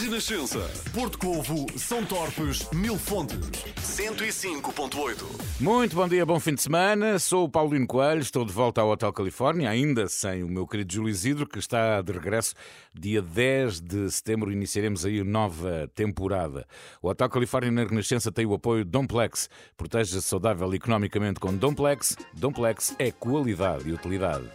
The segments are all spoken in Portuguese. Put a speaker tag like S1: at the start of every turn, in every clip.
S1: Renascença, Porto Covo, São Torpes, Mil Fontes, 105.8.
S2: Muito bom dia, bom fim de semana. Sou o Paulino Coelho, estou de volta ao Hotel Califórnia, ainda sem o meu querido Júlio Isidro, que está de regresso. Dia 10 de setembro iniciaremos aí nova temporada. O Hotel Califórnia na Renascença tem o apoio Domplex. Proteja-se saudável economicamente com Domplex. Domplex é qualidade e utilidade.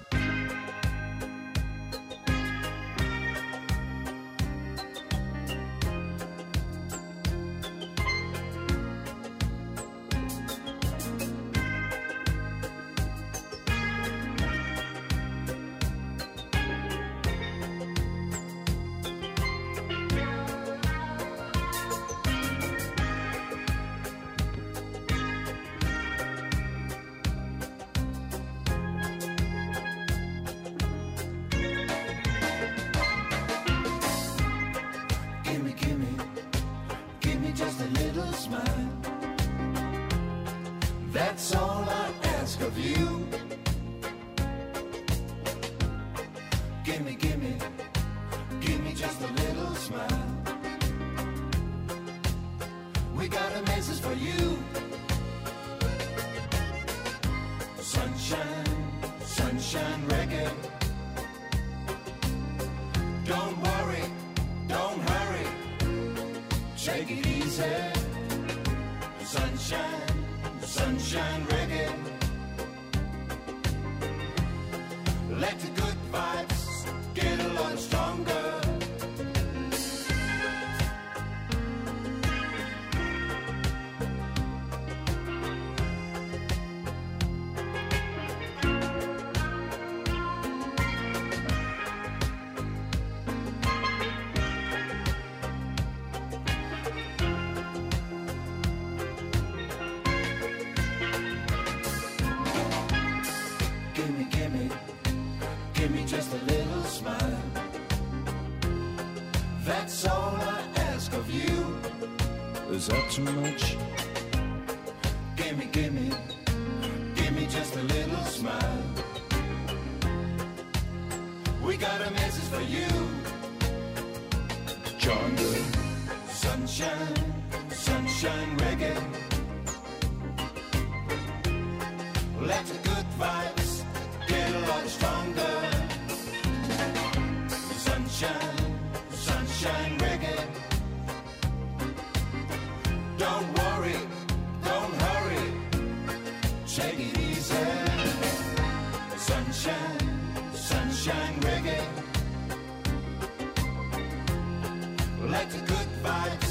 S2: Bye.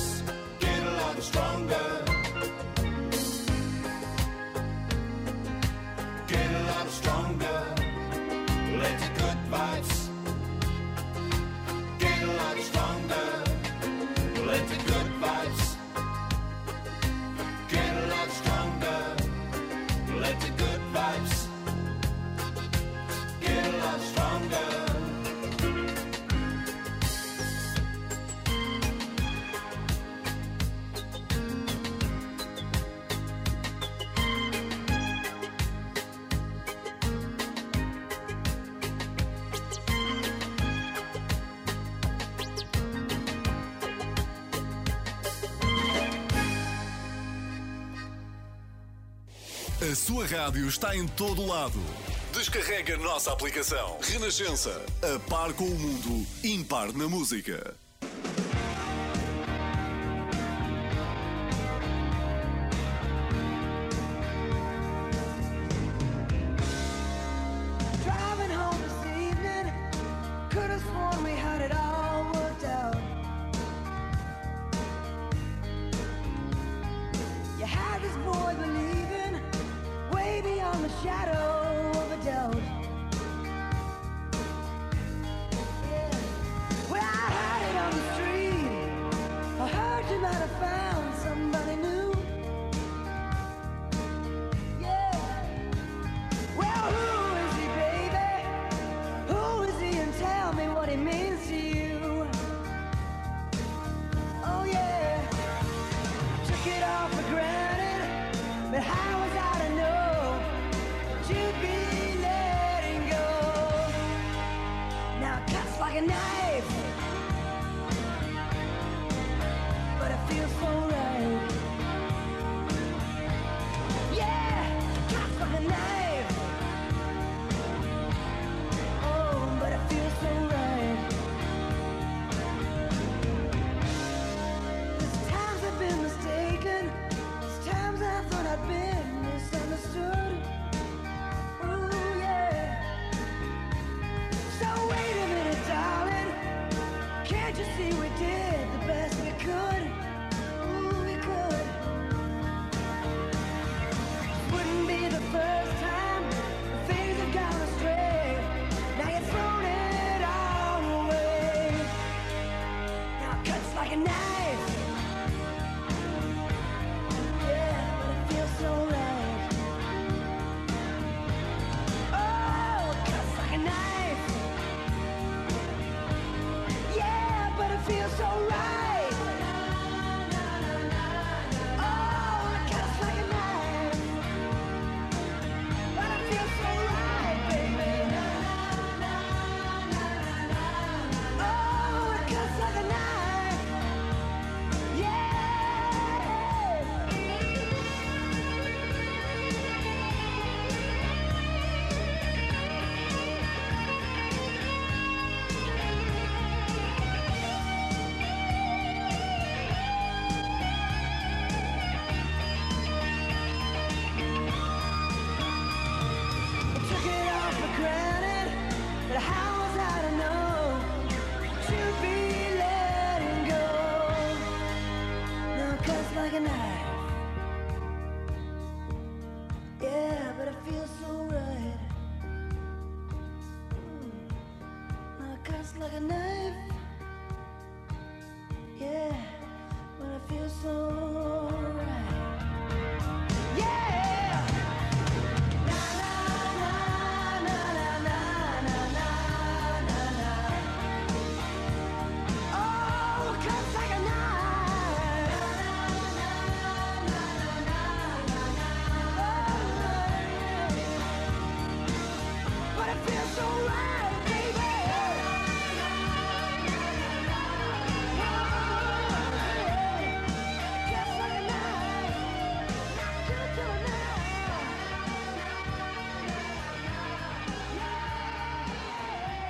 S2: rádio está em todo lado. Descarrega a nossa aplicação. Renascença. A par com o mundo, impar na música.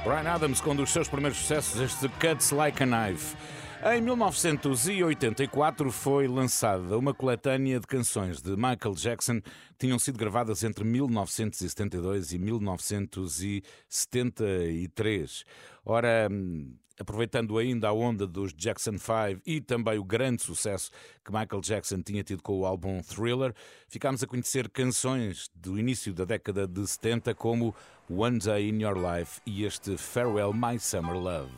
S2: Ryan Adams com um dos seus primeiros sucessos, este Cuts Like a Knife. Em 1984 foi lançada uma coletânea de canções de Michael Jackson que tinham sido gravadas entre 1972 e 1973. Ora, hum, aproveitando ainda a onda dos Jackson 5 e também o grande sucesso que Michael Jackson tinha tido com o álbum Thriller, ficámos a conhecer canções do início da década de 70 como One Day in Your Life e este Farewell My Summer Love.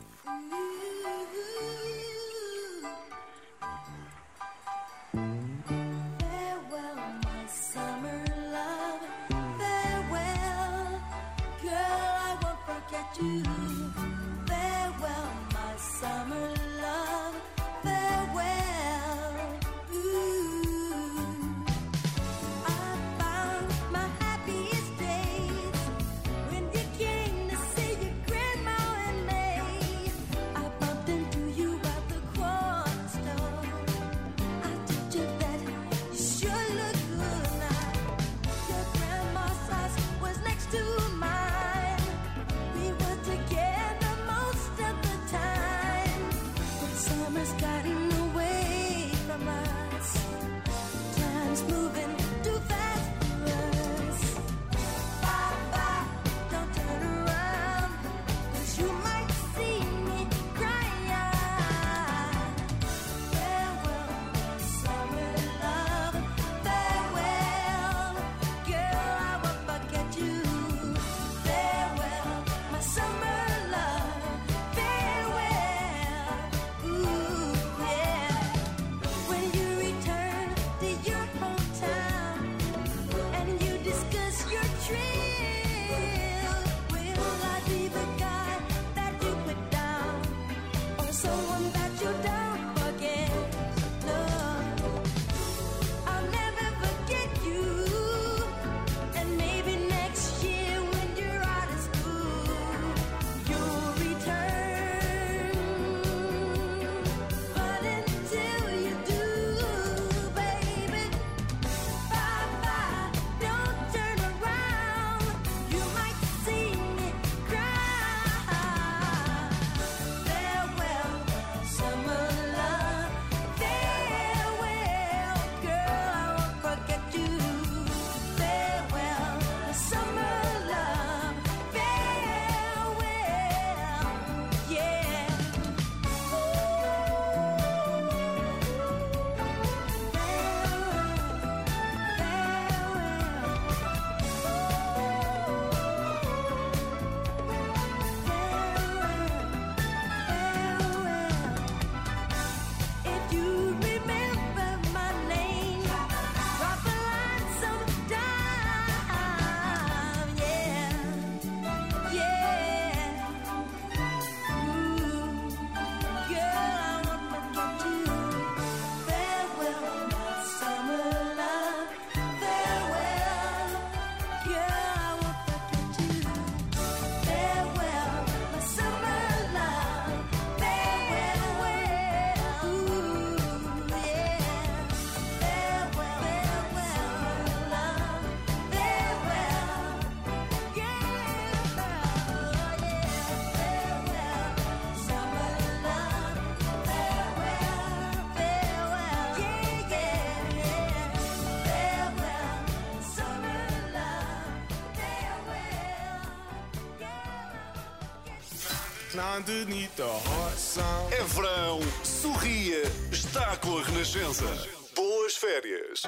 S3: É verão, sorria, está com a Renascença. Boas férias.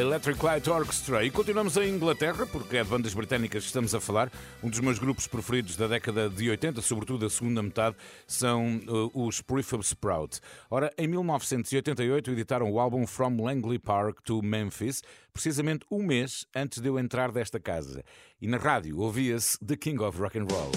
S2: Electric Light Orchestra. E continuamos em Inglaterra, porque é de bandas britânicas que estamos a falar. Um dos meus grupos preferidos da década de 80, sobretudo a segunda metade, são uh, os Prefab Sprout. Ora, em 1988 editaram o álbum From Langley Park to Memphis, precisamente um mês antes de eu entrar desta casa. E na rádio ouvia-se The King of Rock and Roll.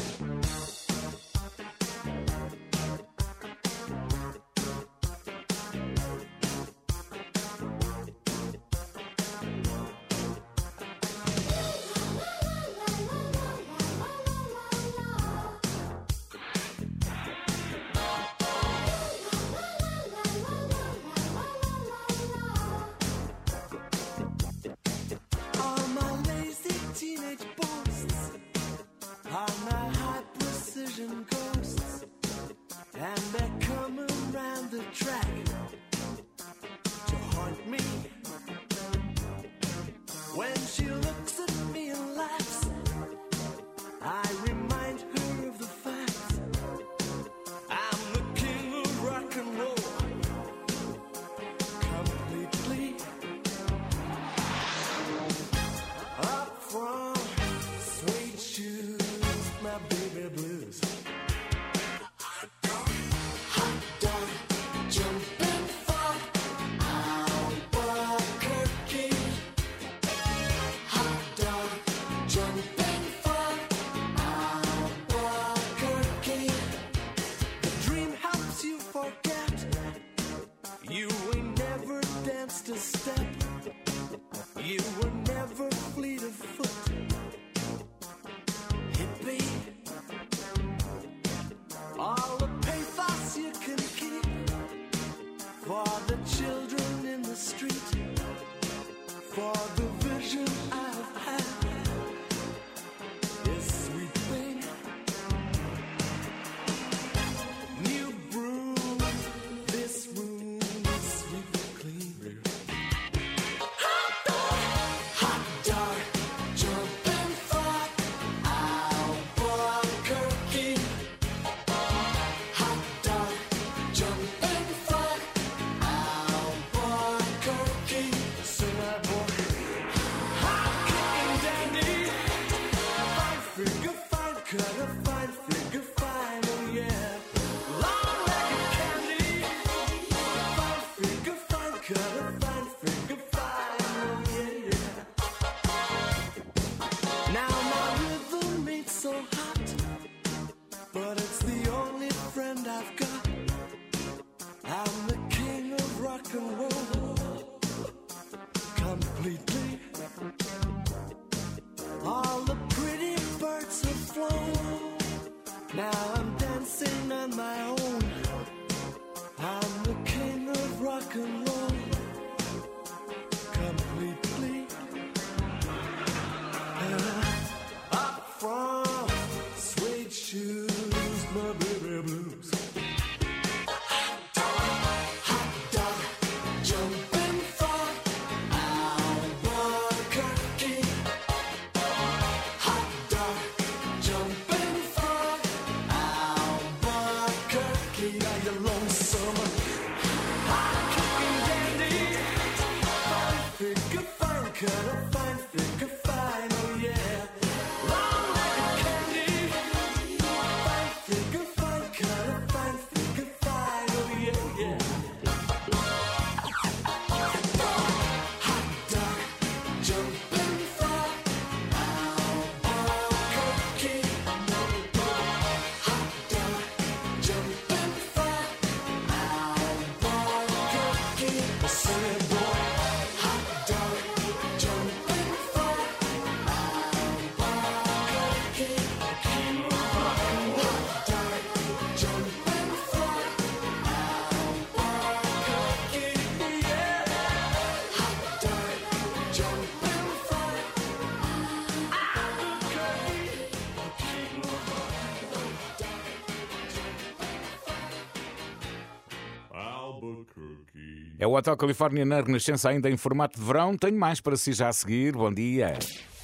S2: O Hotel Califórnia na Renascença, ainda em formato de verão. Tenho mais para si já a seguir. Bom dia.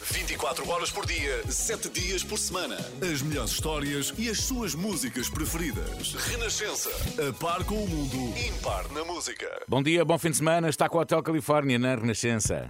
S4: 24 horas por dia, 7 dias por semana. As melhores histórias e as suas músicas preferidas. Renascença. A par com o mundo, impar na música.
S2: Bom dia, bom fim de semana. Está com o Hotel Califórnia na Renascença.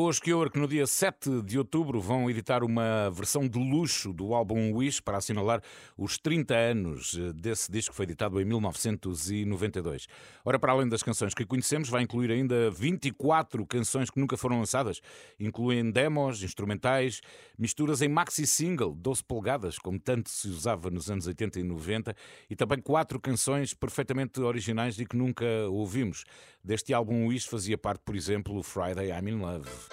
S2: Os que no dia 7 de outubro, vão editar uma versão de luxo do álbum Wish para assinalar os 30 anos eh, desse disco que foi editado em 1992. Ora, para além das canções que conhecemos, vai incluir ainda 24 canções que nunca foram lançadas, incluindo demos, instrumentais, misturas em maxi single, 12 polegadas, como tanto se usava nos anos 80 e 90, e também quatro canções perfeitamente originais e que nunca ouvimos. Deste álbum Wish fazia parte, por exemplo, Friday I'm in Love.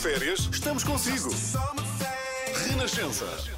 S5: férias, estamos consigo. Renascença.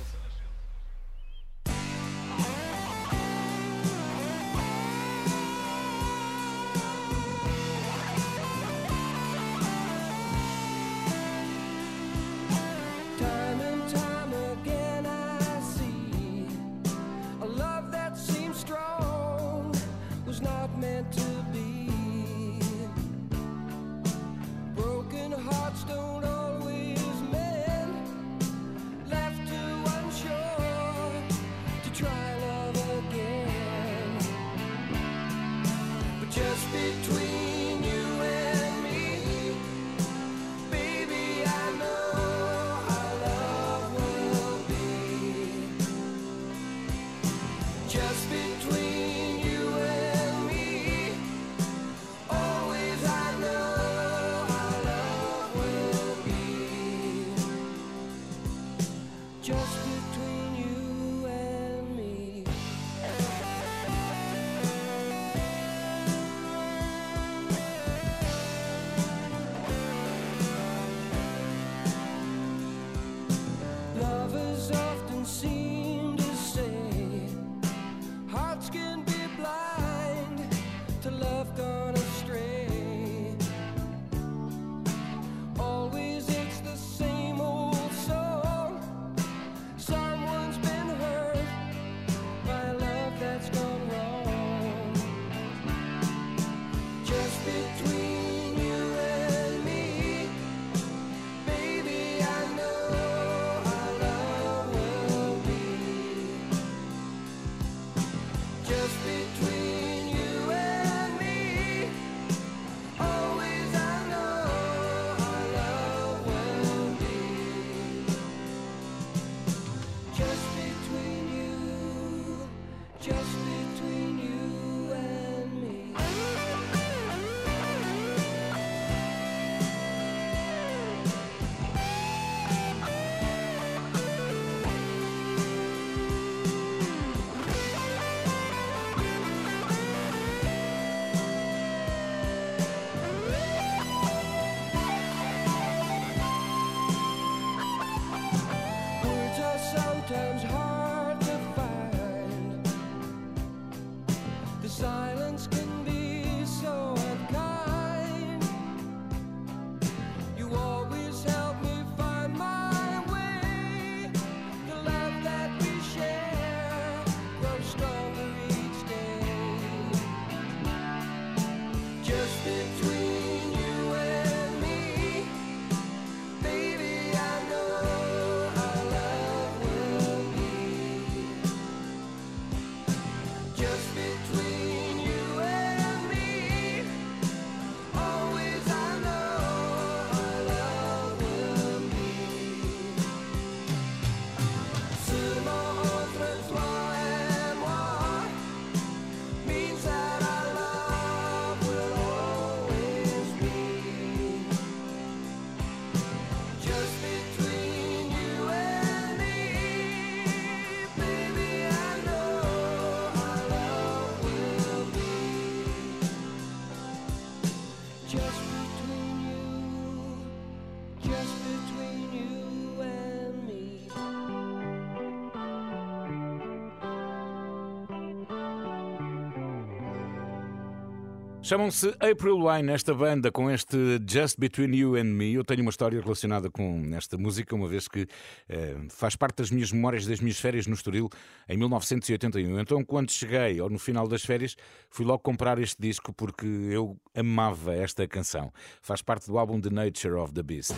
S2: Chamam-se April Wine, esta banda, com este Just Between You and Me. Eu tenho uma história relacionada com esta música, uma vez que eh, faz parte das minhas memórias das minhas férias no Estoril em 1981. Então, quando cheguei, ou no final das férias, fui logo comprar este disco porque eu amava esta canção. Faz parte do álbum The Nature of the Beast.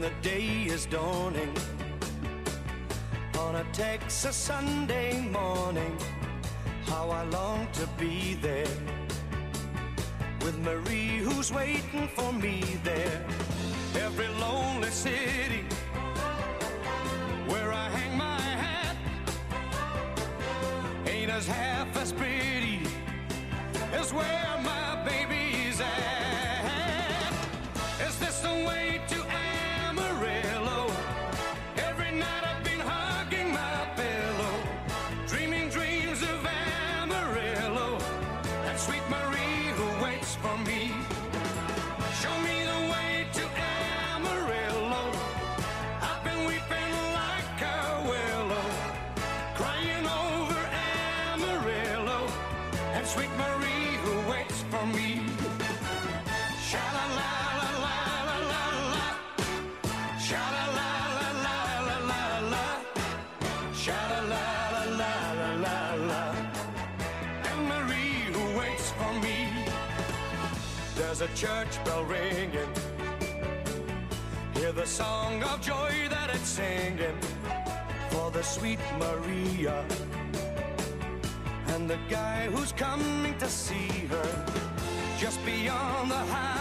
S2: the day is dawning on a Texas Sunday morning. How I long to be there with Marie, who's waiting for me there. Every lonely city where I hang my hat ain't as half as pretty as where my There's a church bell ringing. Hear the song of joy that it's singing for the sweet Maria and the guy who's coming to see her just beyond the high.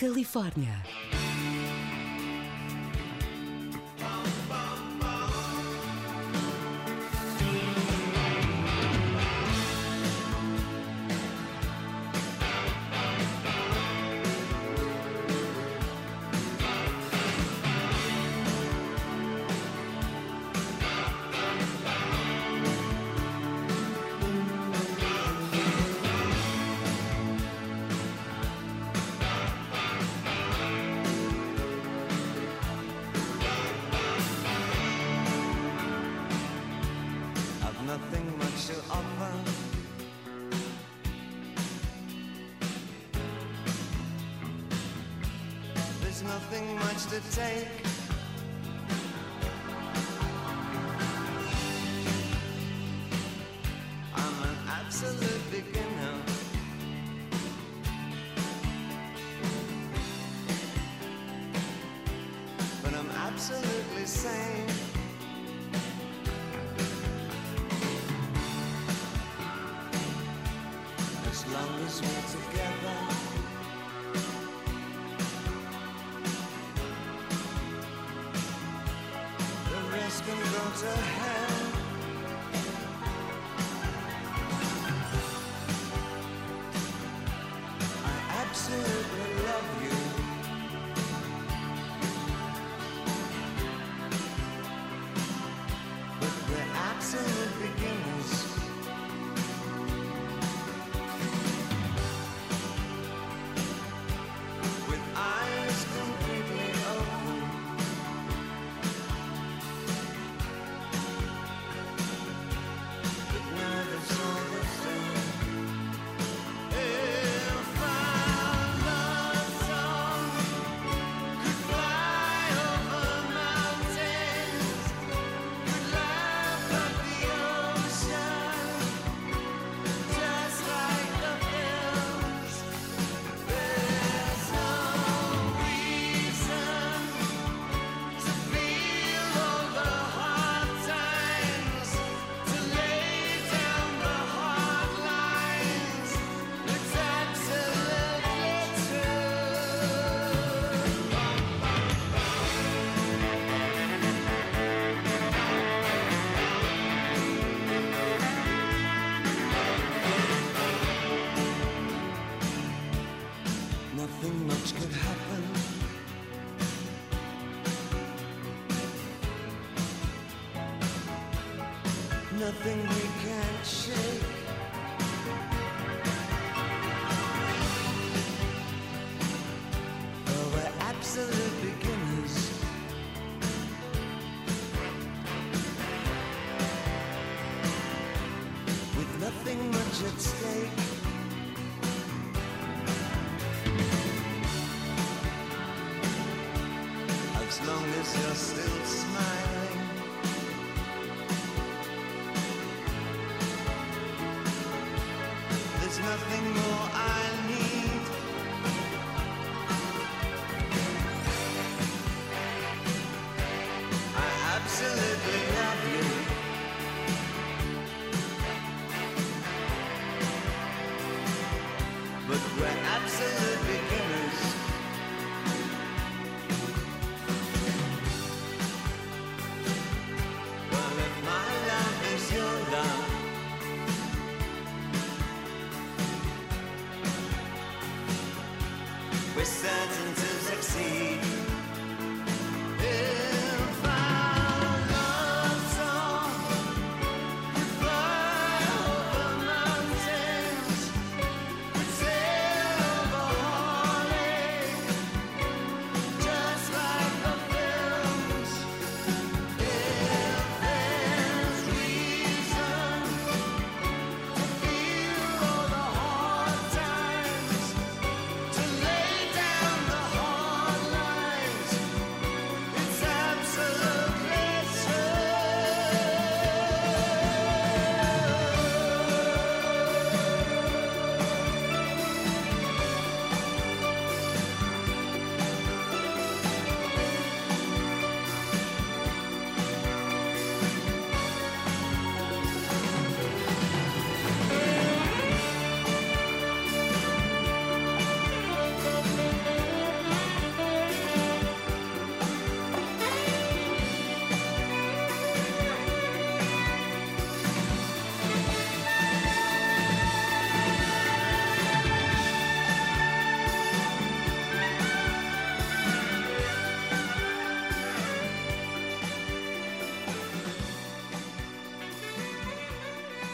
S6: Califórnia. nothing much to take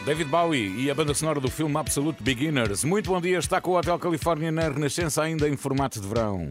S2: David Bowie e a banda sonora do filme Absolute Beginners. Muito bom dia, está com o Hotel Califórnia na Renascença, ainda em formato de verão.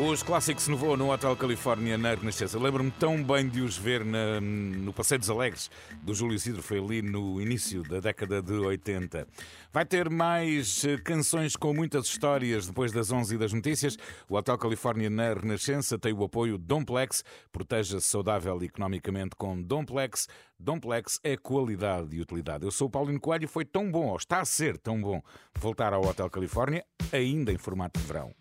S2: Os clássicos Novo no Hotel Califórnia na Renascença. Lembro-me tão bem de os ver na, no Passeio dos Alegres do Júlio Isidro, foi ali no início da década de 80. Vai ter mais eh, canções com muitas histórias depois das 11 e das notícias. O Hotel Califórnia na Renascença tem o apoio Domplex, proteja-se saudável economicamente com Domplex. Domplex é qualidade e utilidade. Eu sou o Paulino Coelho e foi tão bom, ou está a ser tão bom, voltar ao Hotel Califórnia, ainda em formato de verão.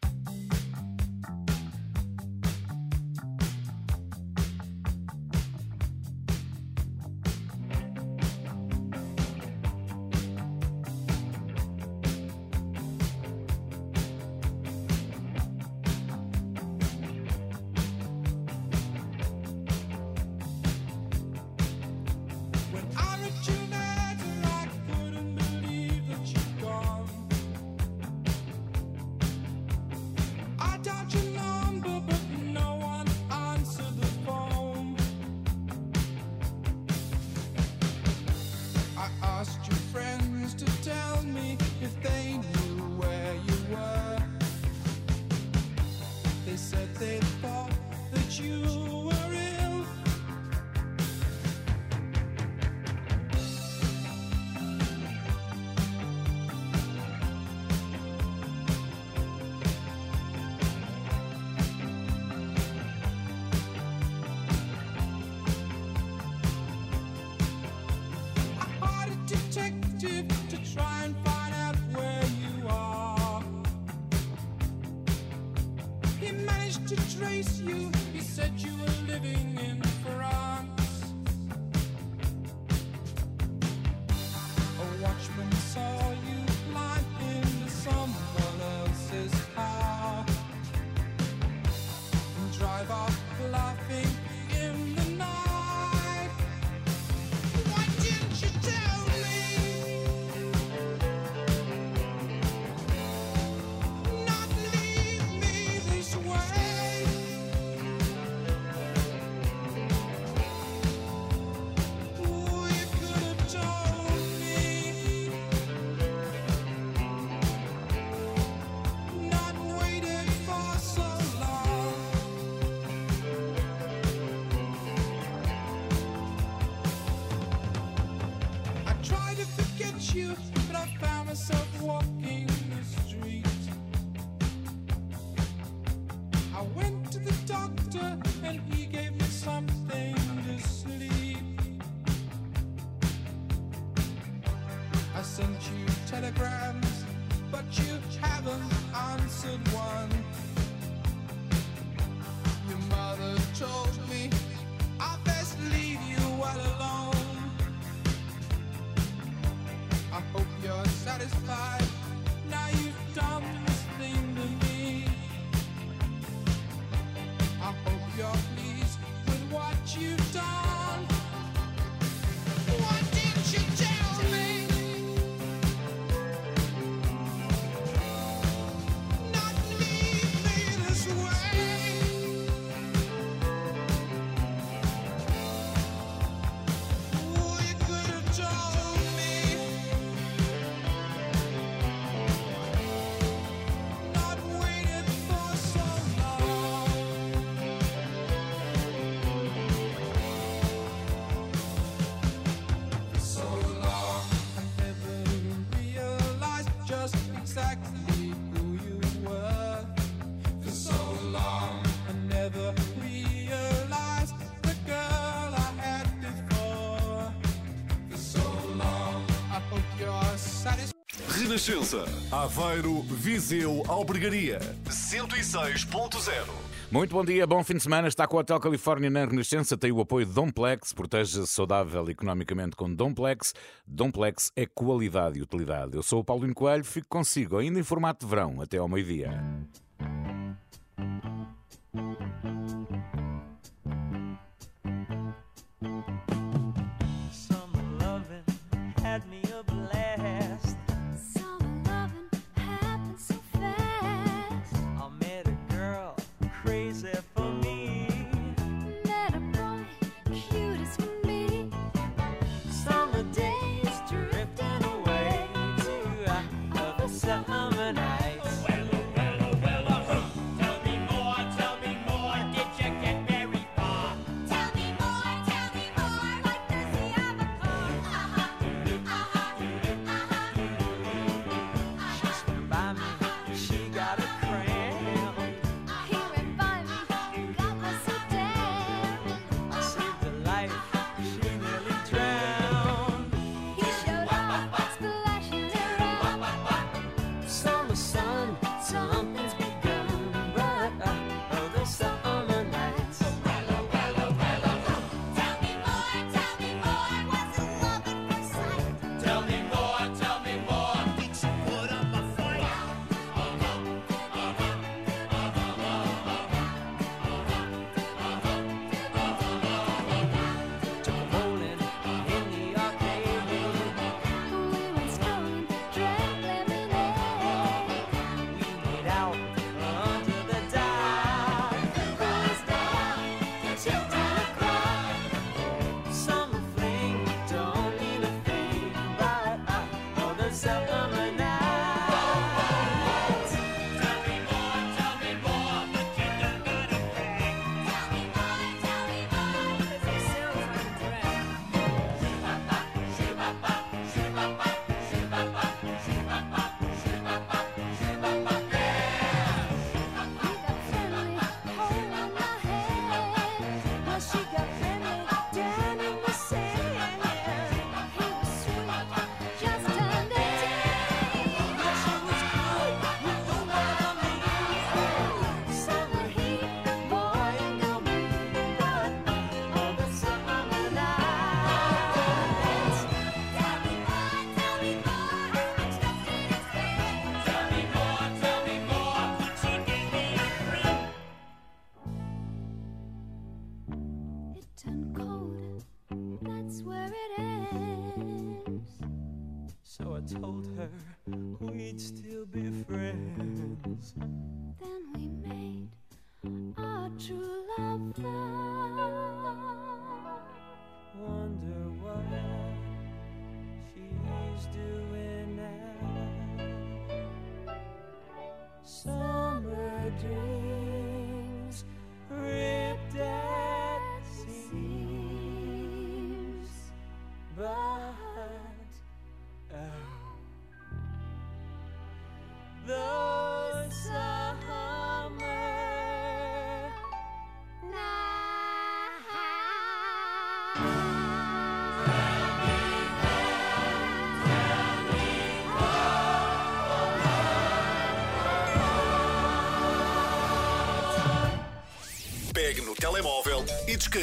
S4: Renascença. Aveiro, Viseu, Albergaria. 106.0.
S2: Muito bom dia, bom fim de semana. Está com o Hotel Califórnia na Renascença. Tem o apoio de Domplex. Proteja-se saudável economicamente com Domplex. Domplex é qualidade e utilidade. Eu sou o Paulo Coelho. Fico consigo ainda em formato de verão. Até ao meio-dia.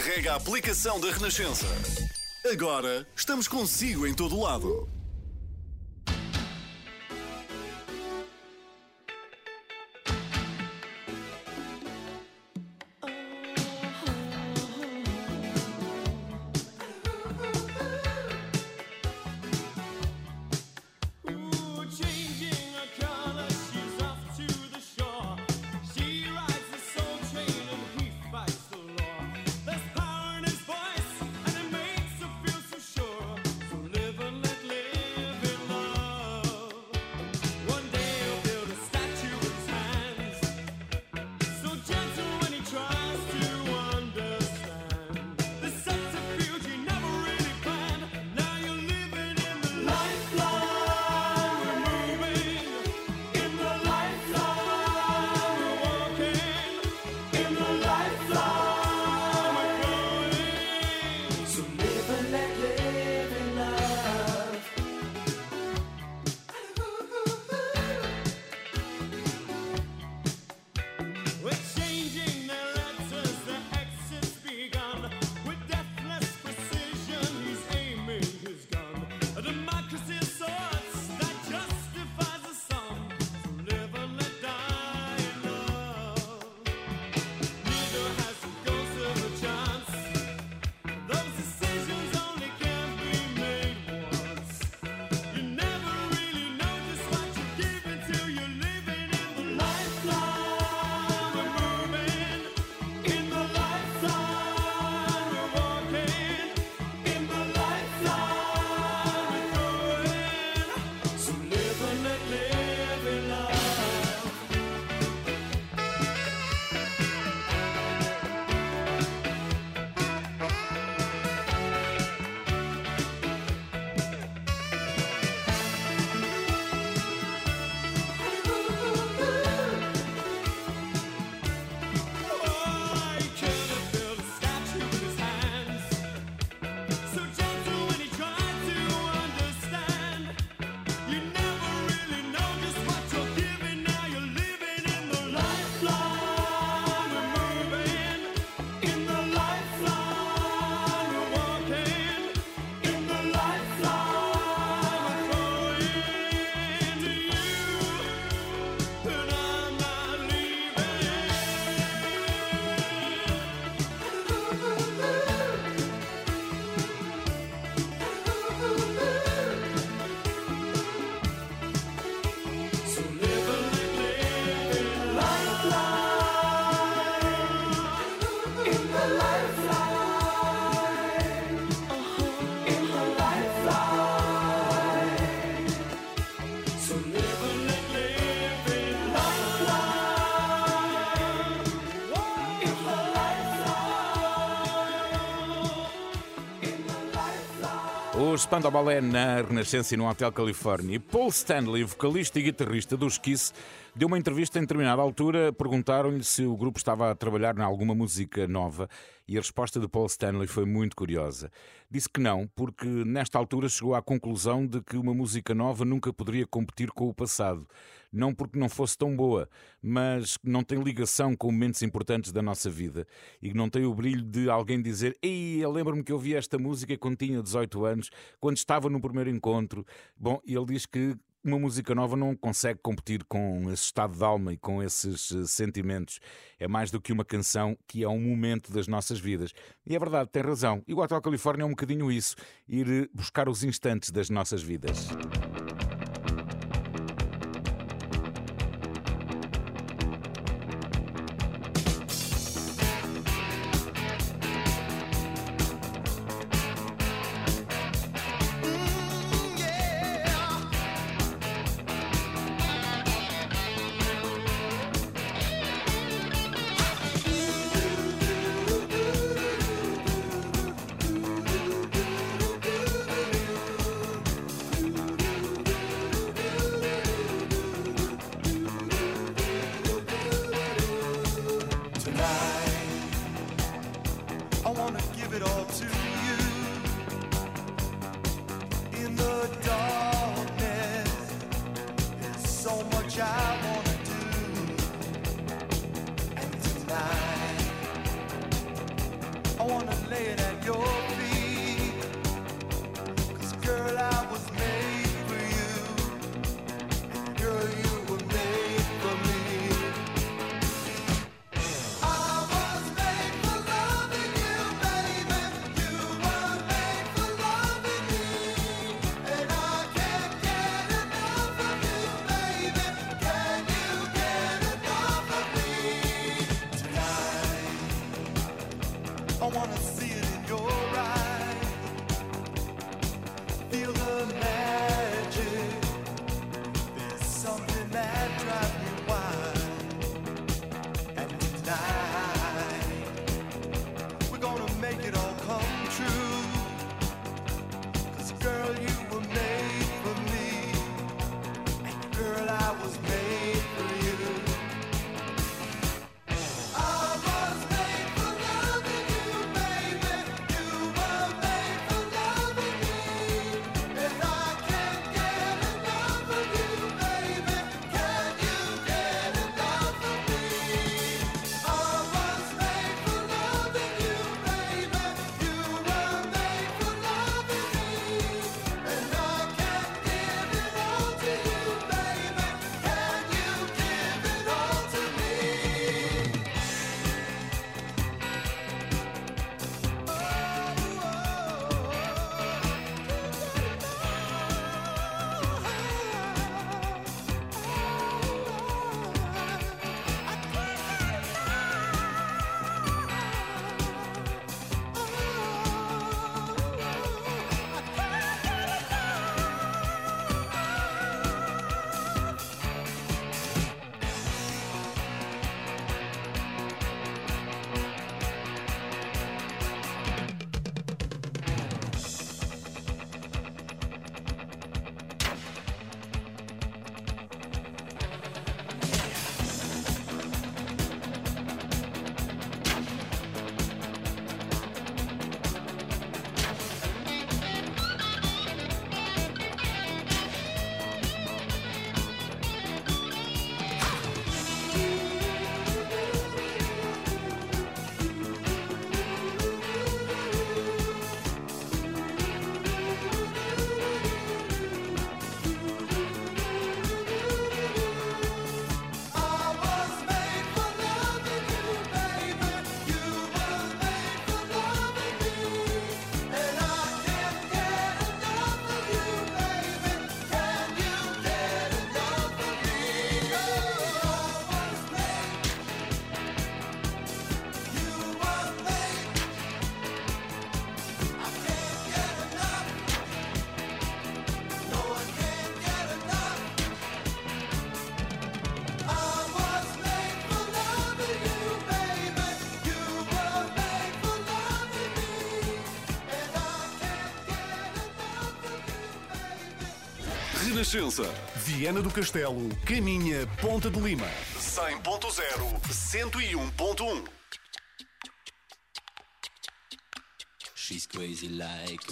S2: Carrega a aplicação da Renascença. Agora estamos consigo em todo lado. Os ao Balé na Renascença e no Hotel Califórnia. Paul Stanley, vocalista e guitarrista dos Kiss, deu uma entrevista em determinada altura. Perguntaram-lhe se o grupo estava a trabalhar em alguma música nova e a resposta de Paul Stanley foi muito curiosa. Disse que não, porque nesta altura chegou à conclusão de que uma música nova nunca poderia competir com o passado não porque não fosse tão boa, mas que não tem ligação com momentos importantes da nossa vida e que não tem o brilho de alguém dizer: Ei, eu lembro-me que eu vi esta música quando tinha 18 anos, quando estava no primeiro encontro. Bom, ele diz que uma música nova não consegue competir com esse estado de alma e com esses eh, sentimentos. É mais do que uma canção que é um momento das nossas vidas. E é verdade, tem razão. E o Hotel Califórnia é um bocadinho isso: ir eh, buscar os instantes das nossas vidas. Renascença. Viana do Castelo, Caminha, Ponta de Lima. 100.0, 101.1. She's crazy like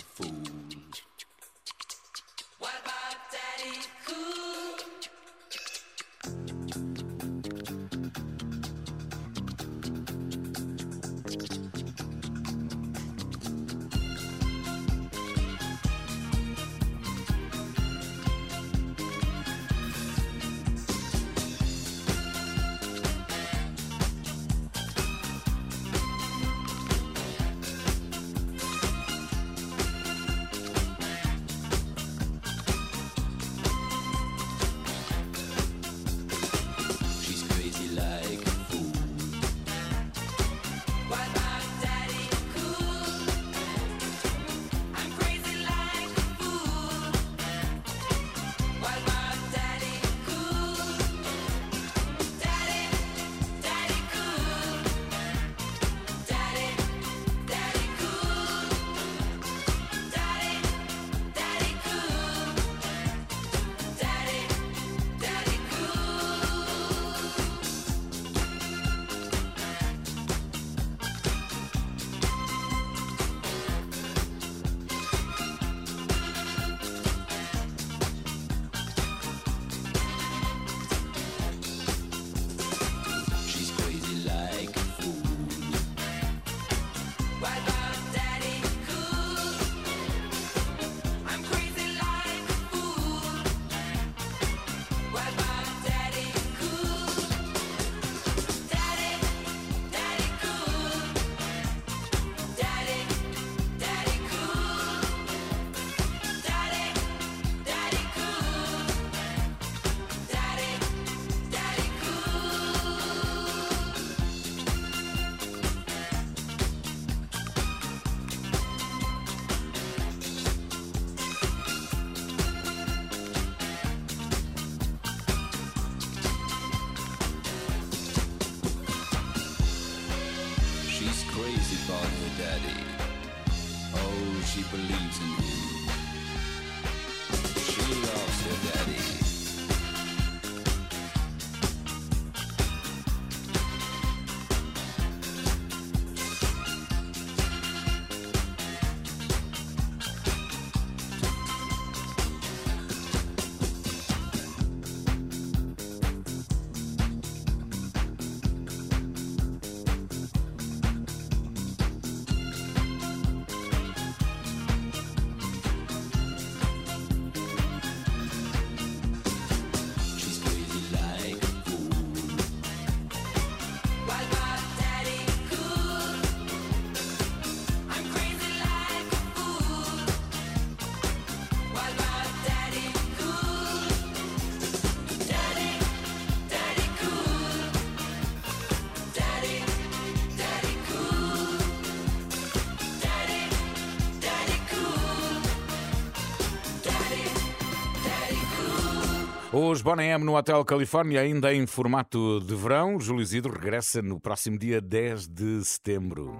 S2: Os Bon no Hotel Califórnia, ainda em formato de verão. Júlio Isidro regressa no próximo dia 10 de setembro.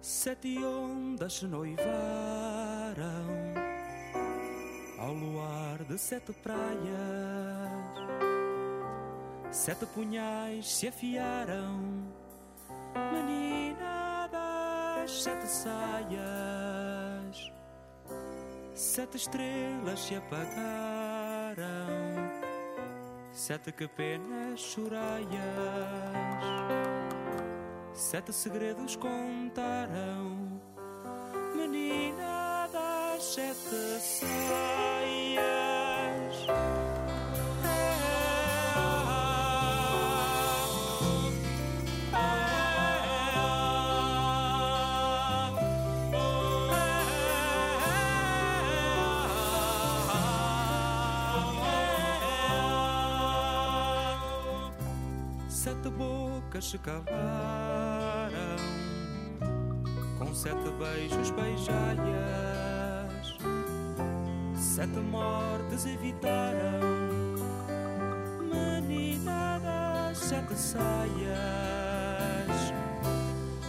S2: Sete ondas se noivaram ao luar de sete praias. Sete punhais se afiaram, menina das sete saias. Sete estrelas se apagaram, sete capenas choraias,
S7: sete segredos contaram, menina das sete saias. bocas se cavaram Com sete beijos beijai
S8: sete mortes evitaram. Manitadas, sete saias,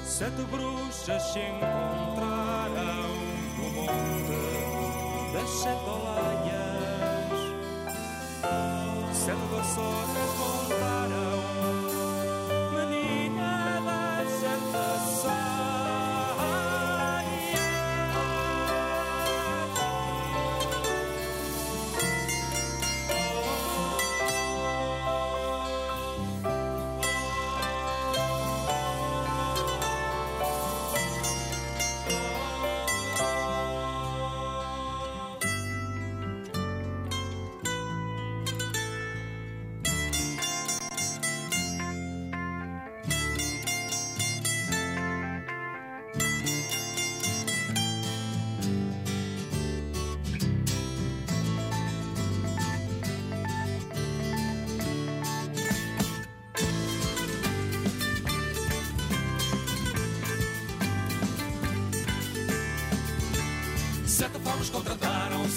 S9: sete bruxas se encontraram no monte das sete olaias.
S10: Sete doçoras voltaram.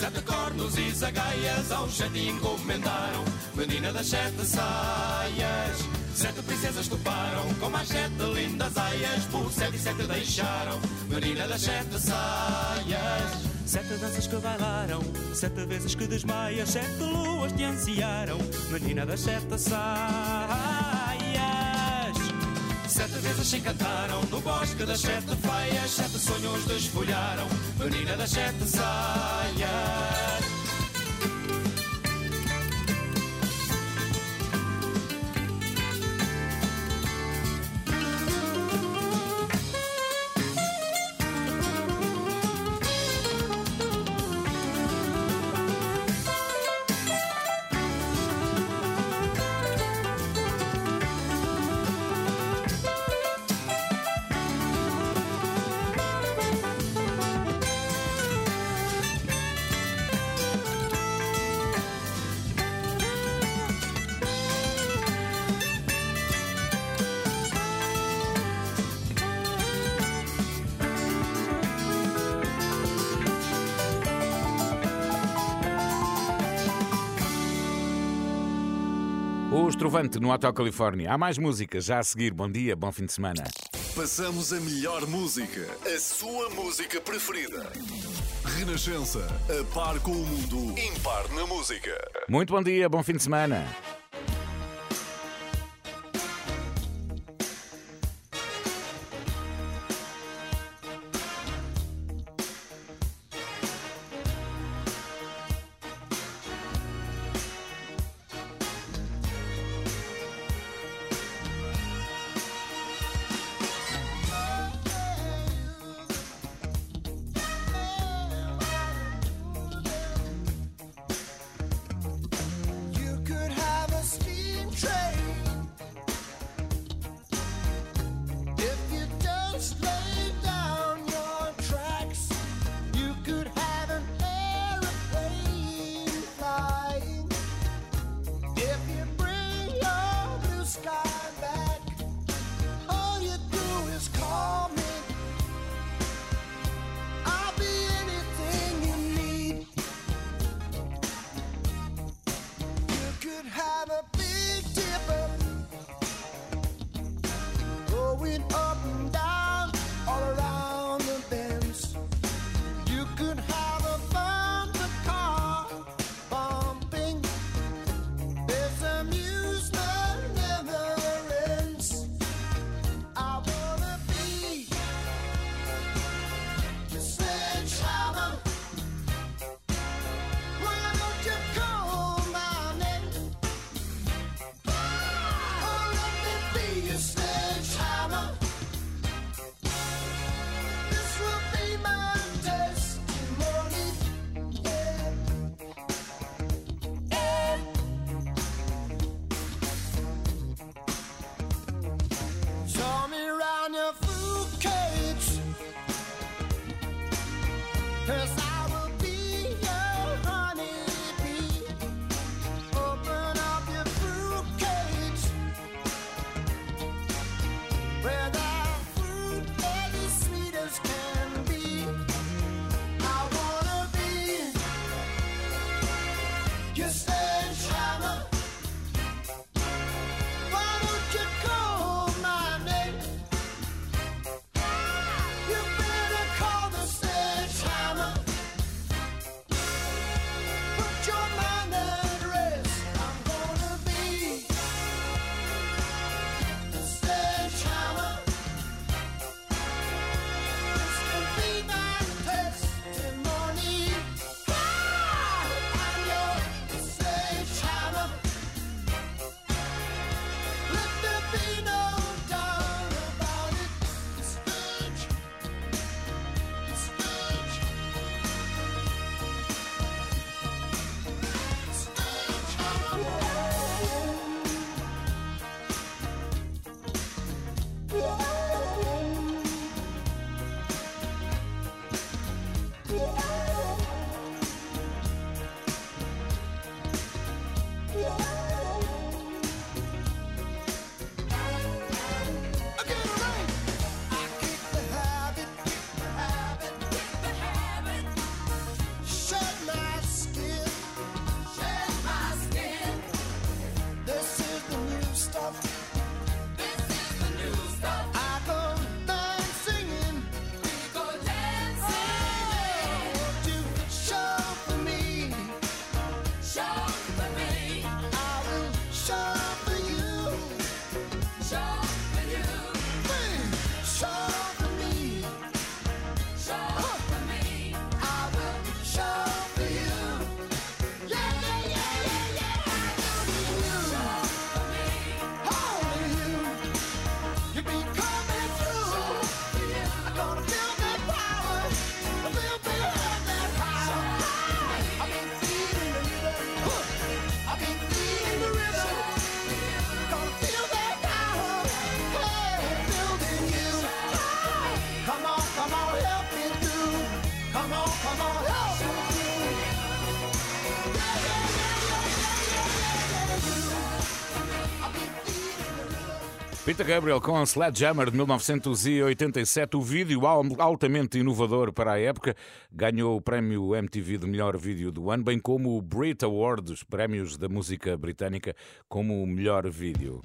S11: Sete cornos e zagaias ao jardim encomendaram Menina das sete saias
S12: Sete princesas toparam Com mais sete lindas aias Por sete e sete deixaram Menina das sete saias
S13: Sete danças que bailaram, sete vezes que desmaias, sete luas te ansiaram, menina das sete saias.
S14: Sete vezes se encantaram no bosque das sete feias, sete sonhos desfolharam, But another shot the
S2: Elefante no Hotel Califórnia. Há mais música já a seguir. Bom dia, bom fim de semana. Passamos a melhor música, a sua música preferida. Renascença, a par com o mundo, impar na música. Muito bom dia, bom fim de semana. Peter Gabriel com Sledgehammer de 1987, o vídeo altamente inovador para a época, ganhou o prémio MTV de melhor vídeo do ano, bem como o Brit Awards, prémios da música britânica, como o melhor vídeo.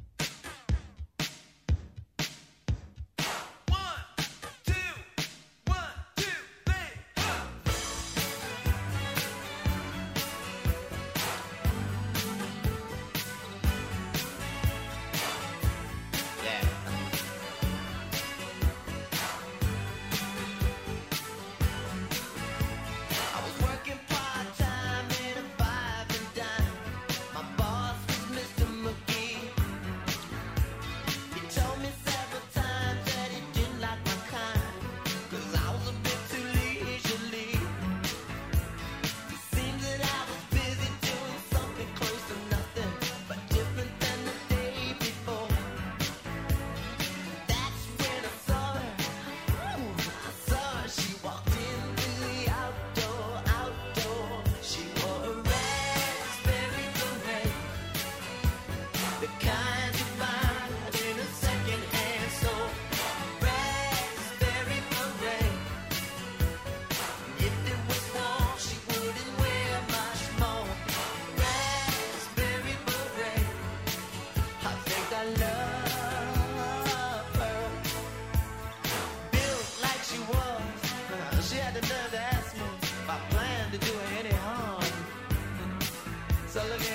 S2: Sullivan.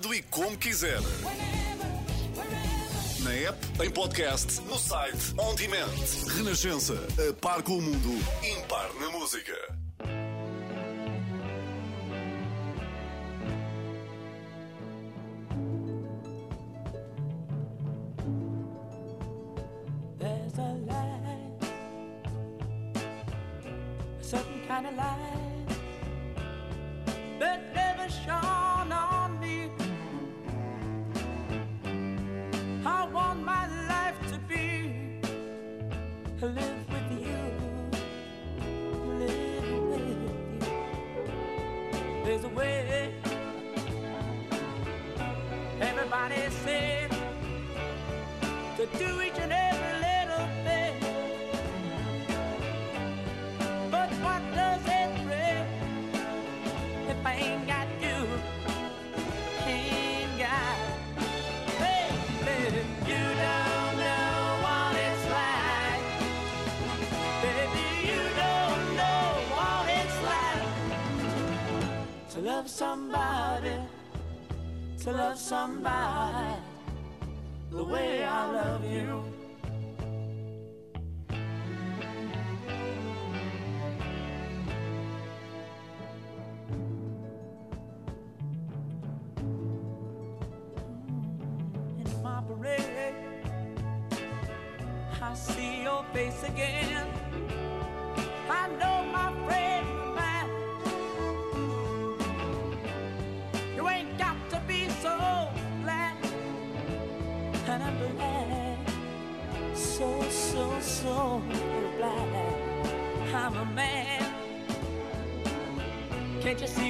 S15: quando e como quiser. Na app, em podcast, no site, on demand. Renascença, a par com o mundo.
S16: to love somebody the way I love you. In my parade, I see your face again. just see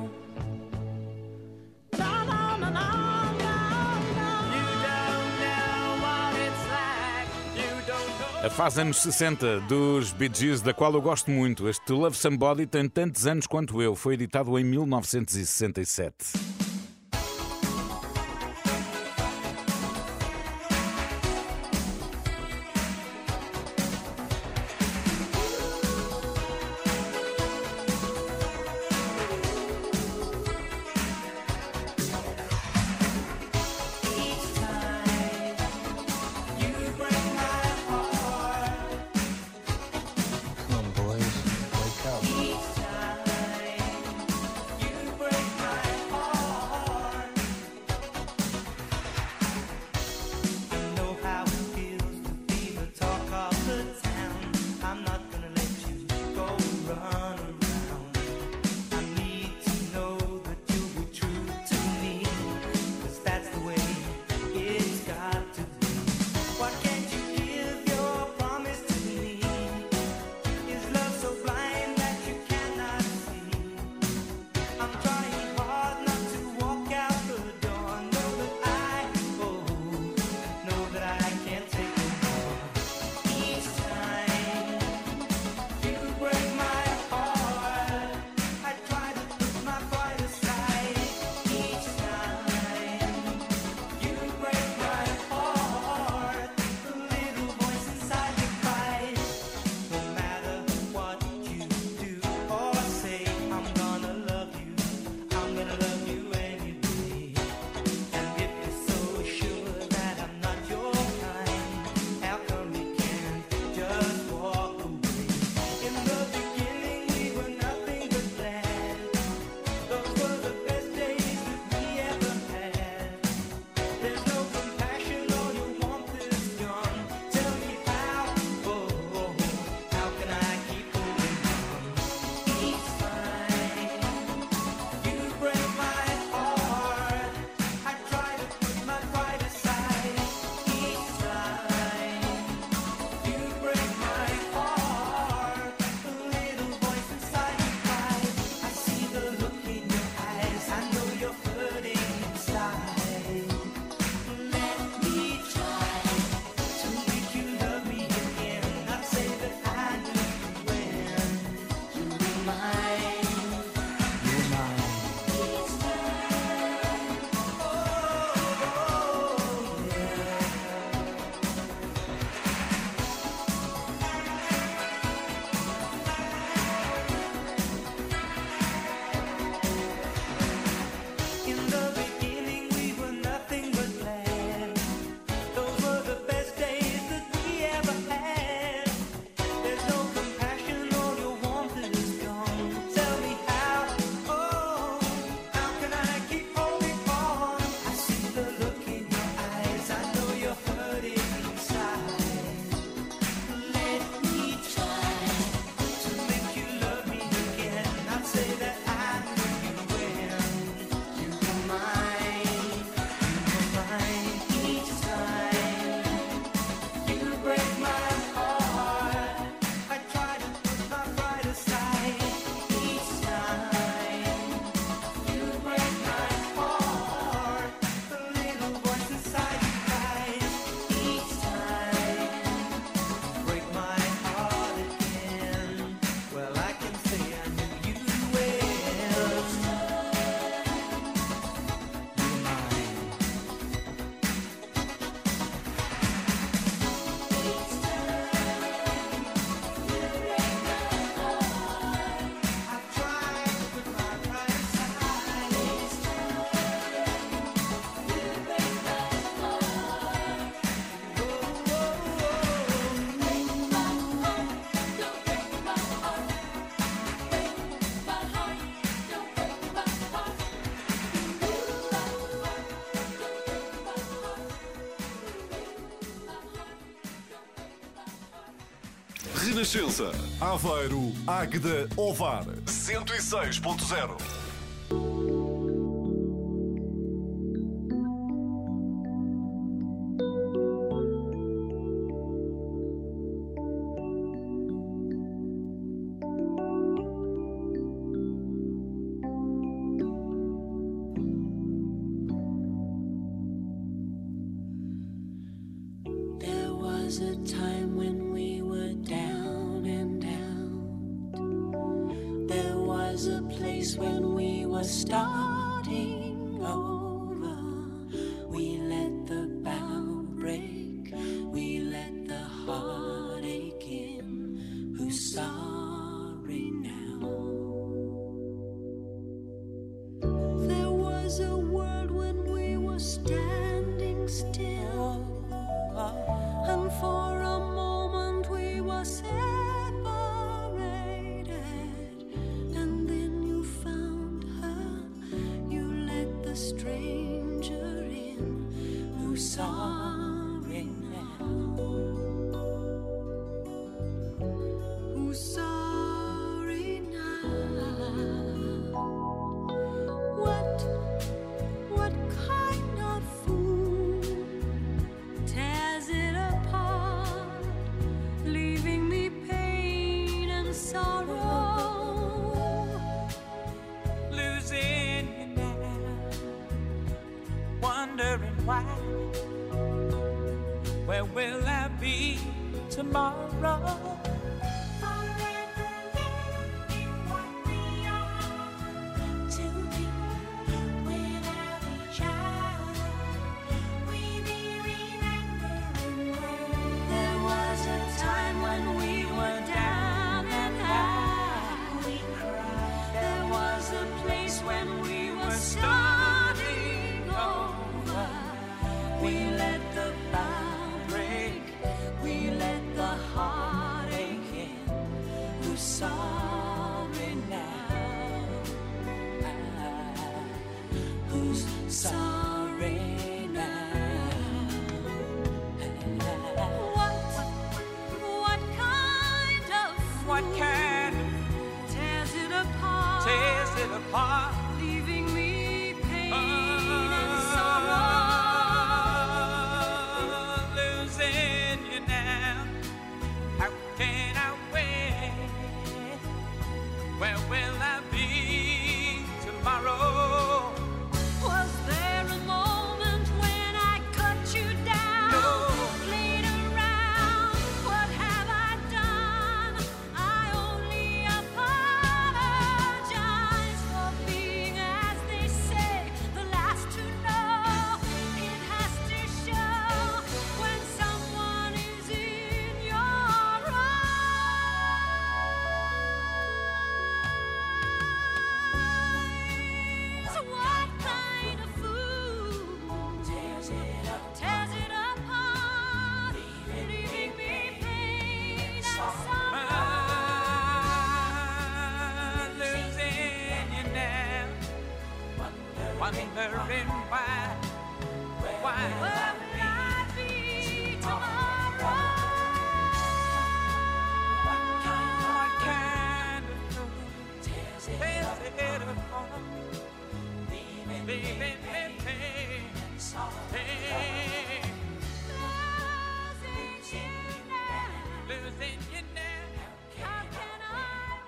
S2: faz anos 60 dos Bee Gees, da qual eu gosto muito. Este Love Somebody tem tantos anos quanto eu. Foi editado em 1967.
S15: Renascença, Aveiro, Águeda, Ovar, 106.0.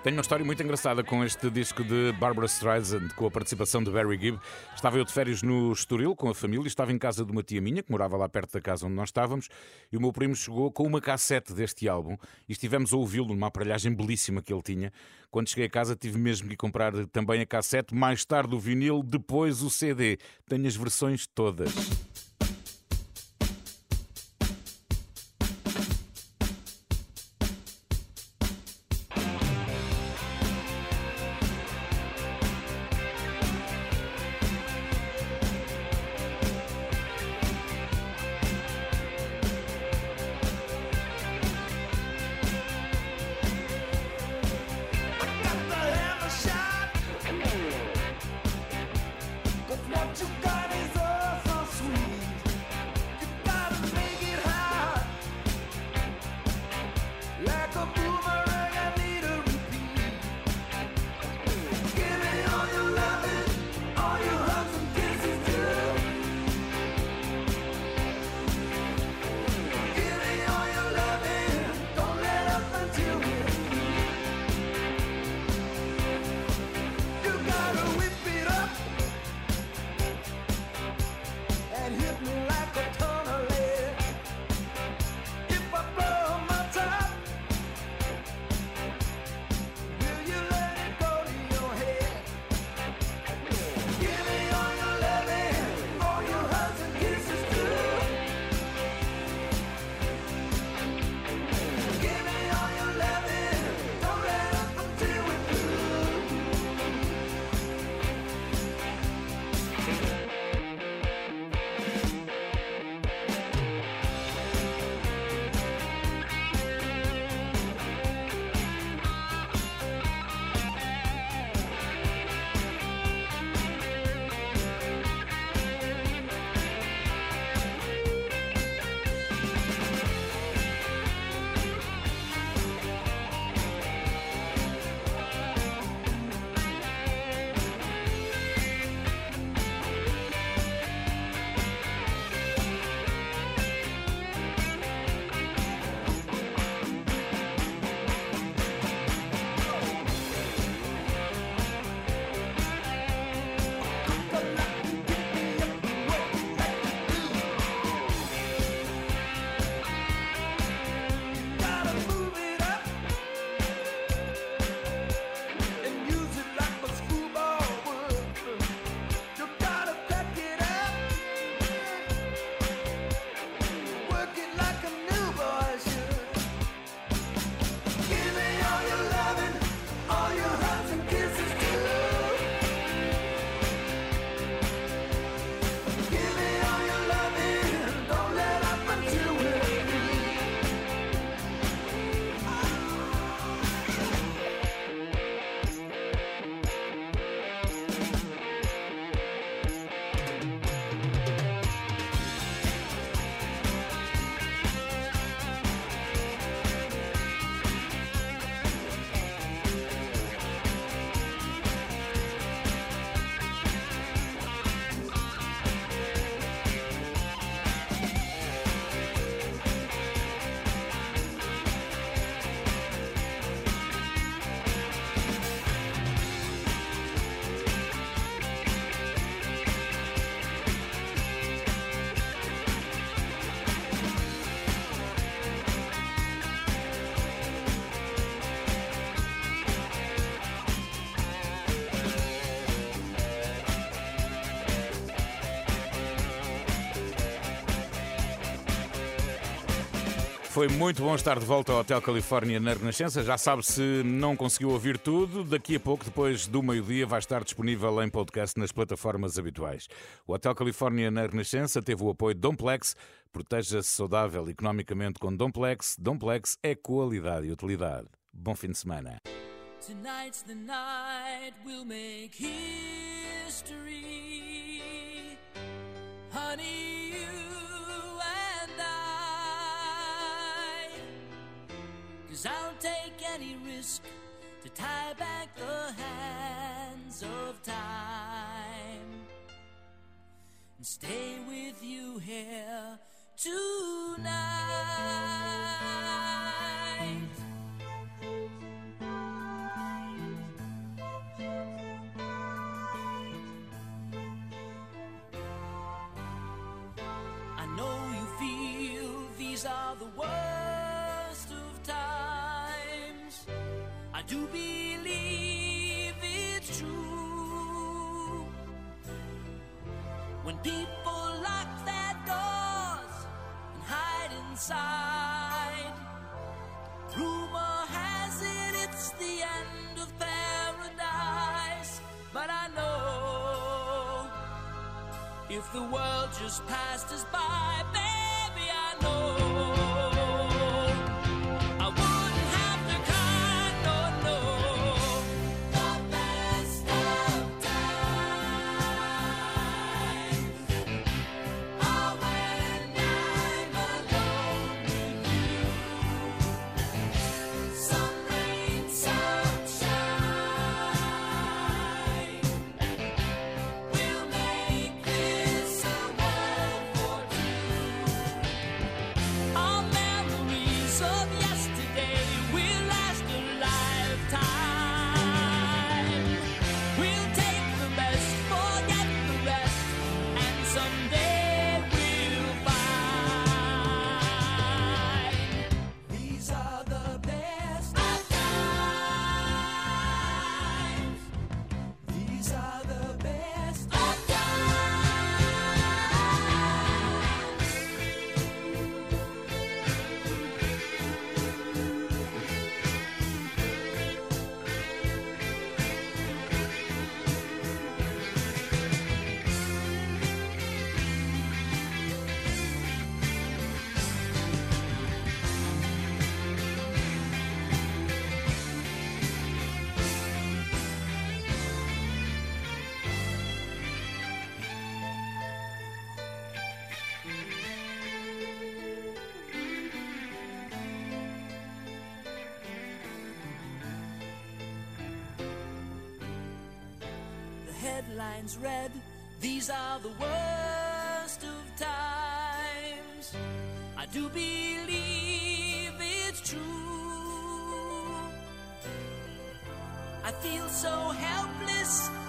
S2: Tenho uma história muito engraçada com este disco de Barbara Streisand, com a participação de Barry Gibb. Estava eu de férias no Estoril com a família, estava em casa de uma tia minha, que morava lá perto da casa onde nós estávamos, e o meu primo chegou com uma cassete deste álbum e estivemos a ouvi-lo numa aparelhagem belíssima que ele tinha. Quando cheguei a casa tive mesmo que comprar também a cassete, mais tarde o vinil, depois o CD. Tenho as versões todas. Foi muito bom estar de volta ao Hotel Califórnia na Renascença. Já sabe, se não conseguiu ouvir tudo, daqui a pouco, depois do meio-dia, vai estar disponível em podcast nas plataformas habituais. O Hotel Califórnia na Renascença teve o apoio de Domplex. Proteja-se saudável economicamente com Domplex. Domplex é qualidade e utilidade. Bom fim de semana. Honey risk to tie back the hands of time and stay with you People lock their doors and hide inside. Rumor has it it's the end of paradise, but I know if the world just passed us by.
S17: do believe it's true. I feel so helpless.